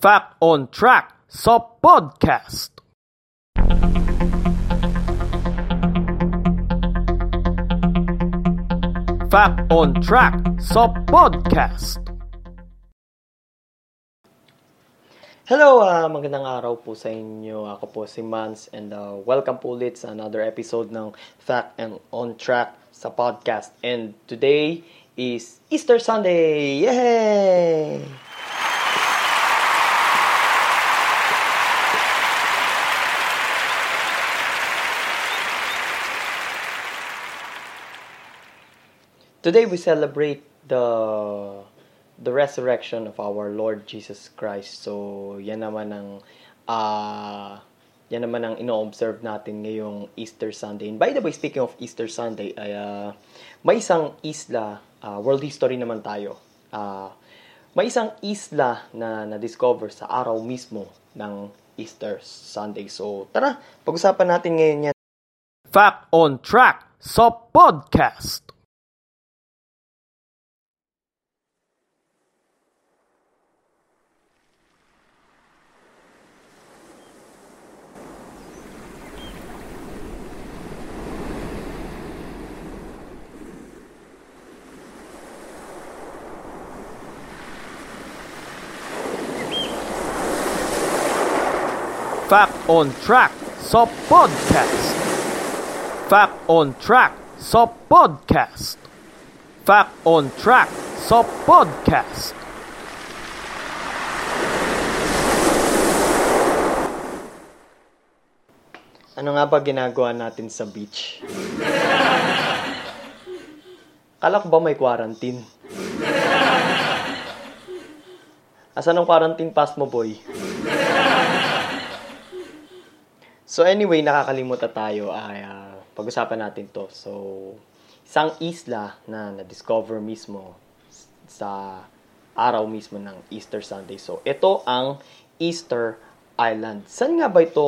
Fact on Track sa podcast. Fact on Track sa podcast. Hello, ah, magandang araw po sa inyo. Ako po si Mans and uh, welcome po ulit sa another episode ng Fact and On Track sa podcast. And today is Easter Sunday! Yay! Today we celebrate the the resurrection of our Lord Jesus Christ. So, yan naman ang ah yan naman ang ino-observe natin ngayong Easter Sunday. And by the way, speaking of Easter Sunday, ay ah, may isang isla, ah, world history naman tayo. Ah, may isang isla na na-discover sa araw mismo ng Easter Sunday. So, tara, pag-usapan natin ngayon yan. Fact on Track sa podcast. Fact on Track sa podcast. Fact on Track sa podcast. Fact on Track sa podcast. Ano nga ba ginagawa natin sa beach? Kala ko ba may quarantine? Asan ang quarantine pass mo, boy? So anyway, nakakalimutan tayo ay ah, pag-usapan natin to. So, isang isla na na-discover mismo sa araw mismo ng Easter Sunday. So, ito ang Easter Island. Saan nga ba ito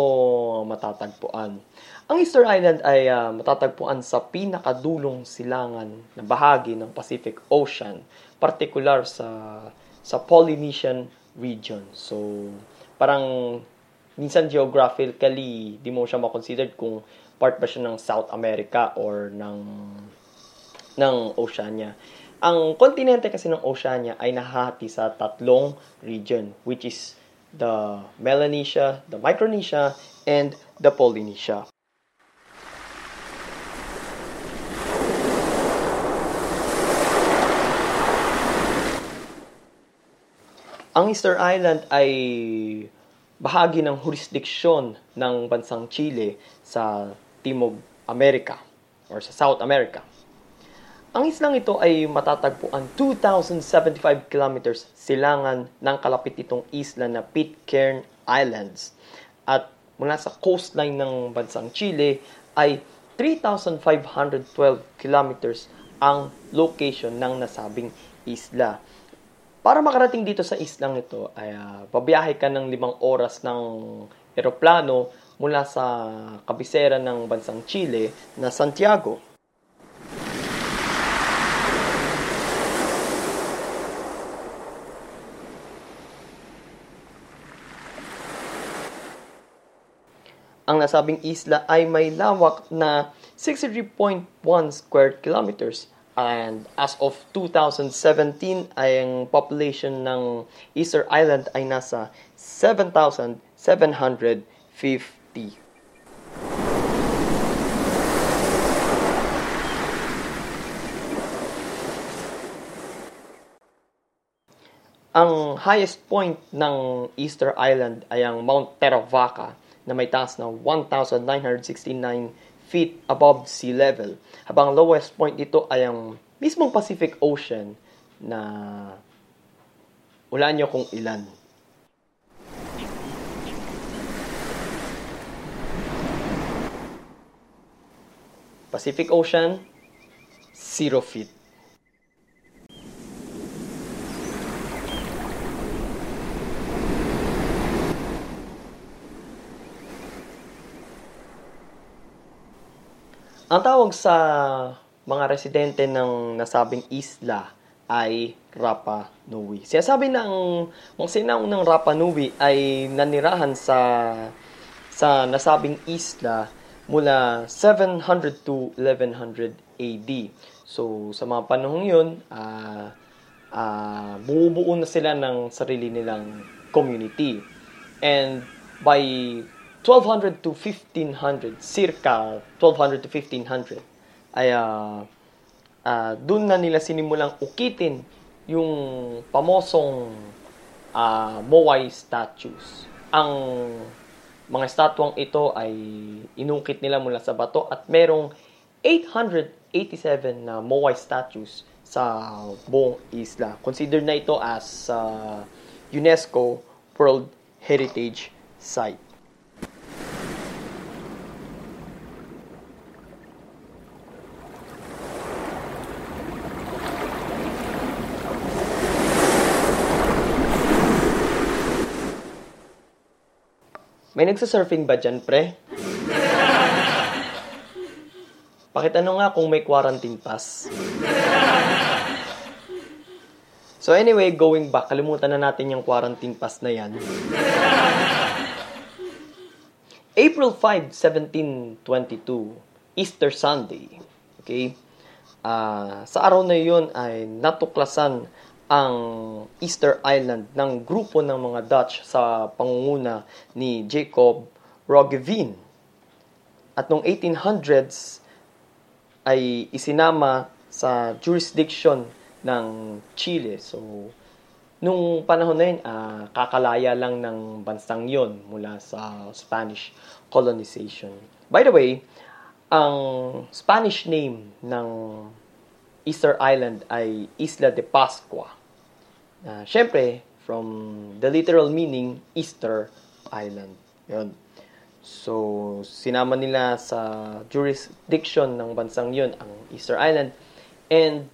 matatagpuan? Ang Easter Island ay ah, matatagpuan sa pinakadulong silangan na bahagi ng Pacific Ocean, particular sa sa Polynesian region. So, parang minsan geographically di mo siya ma-considered kung part ba siya ng South America or ng ng Oceania. Ang kontinente kasi ng Oceania ay nahati sa tatlong region which is the Melanesia, the Micronesia, and the Polynesia. Ang Easter Island ay bahagi ng jurisdiksyon ng bansang Chile sa Timog Amerika or sa South America. Ang islang ito ay matatagpuan 2,075 kilometers silangan ng kalapit itong isla na Pitcairn Islands. At mula sa coastline ng bansang Chile ay 3,512 kilometers ang location ng nasabing isla. Para makarating dito sa islang ito, ay uh, babiyahe ka ng limang oras ng eroplano mula sa kabisera ng bansang Chile na Santiago. Ang nasabing isla ay may lawak na 63.1 square kilometers And as of 2017, ay ang population ng Easter Island ay nasa 7,750. Ang highest point ng Easter Island ay ang Mount Teravaca na may taas na 1,969 feet above sea level. Habang lowest point dito ay ang mismong Pacific Ocean na wala nyo kung ilan. Pacific Ocean, 0 feet. Ang tawag sa mga residente ng nasabing isla ay Rapa Nui. Siya sabi ng mga sinaunang Rapa Nui ay nanirahan sa sa nasabing isla mula 700 to 1100 AD. So, sa mga panahong yun, uh, uh, bumubuo na sila ng sarili nilang community. And by 1200 to 1500, circa 1200 to 1500, ay uh, uh, doon na nila sinimulang ukitin yung pamosong uh, Moai statues. Ang mga statwang ito ay inungkit nila mula sa bato at merong 887 na Moai statues sa buong isla. Considered na ito as uh, UNESCO World Heritage Site. May nagsasurfing ba dyan, pre? Pakitano nga kung may quarantine pass. So anyway, going back, kalimutan na natin yung quarantine pass na yan. April 5, 1722, Easter Sunday. Okay? Uh, sa araw na yun ay natuklasan ang Easter Island ng grupo ng mga Dutch sa pangunguna ni Jacob Roggeveen. At noong 1800s ay isinama sa jurisdiction ng Chile. So, nung panahon na yun, uh, kakalaya lang ng bansang yon mula sa Spanish colonization. By the way, ang Spanish name ng Easter Island ay Isla de Pascua. Uh, Siyempre, from the literal meaning, Easter Island. Yun. So, sinama nila sa jurisdiction ng bansang yun ang Easter Island. And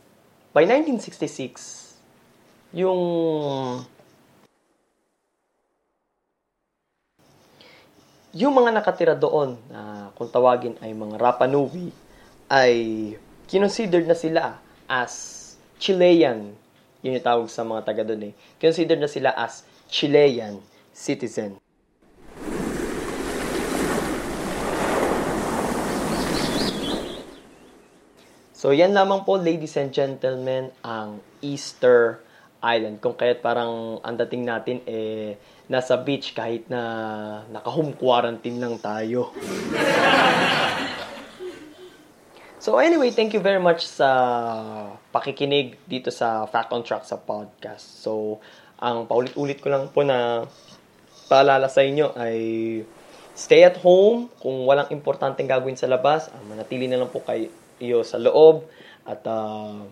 by 1966, yung yung mga nakatira doon, uh, kung tawagin ay mga Rapa Nui, ay kinonsidered na sila as Chilean yun yung tawag sa mga taga doon eh. Consider na sila as Chilean citizen. So, yan lamang po, ladies and gentlemen, ang Easter Island. Kung kaya't parang ang dating natin, eh, nasa beach kahit na naka-home quarantine lang tayo. So anyway, thank you very much sa pakikinig dito sa Fact on Track sa podcast. So, ang paulit-ulit ko lang po na paalala sa inyo ay stay at home kung walang importanteng gagawin sa labas. Uh, manatili na lang po kayo sa loob at uh,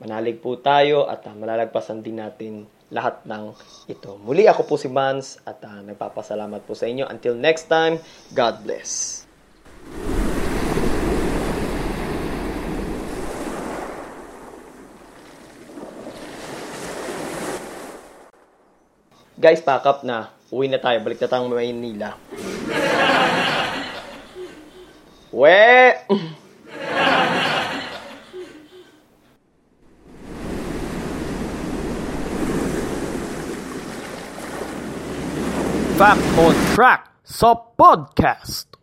manalig po tayo at uh, malalagpasan din natin lahat ng ito. Muli ako po si Mans at uh, nagpapasalamat po sa inyo. Until next time, God bless. Guys, pack up na. Uwi na tayo. Balik na tayo Maynila. We! Fact on Track sa podcast.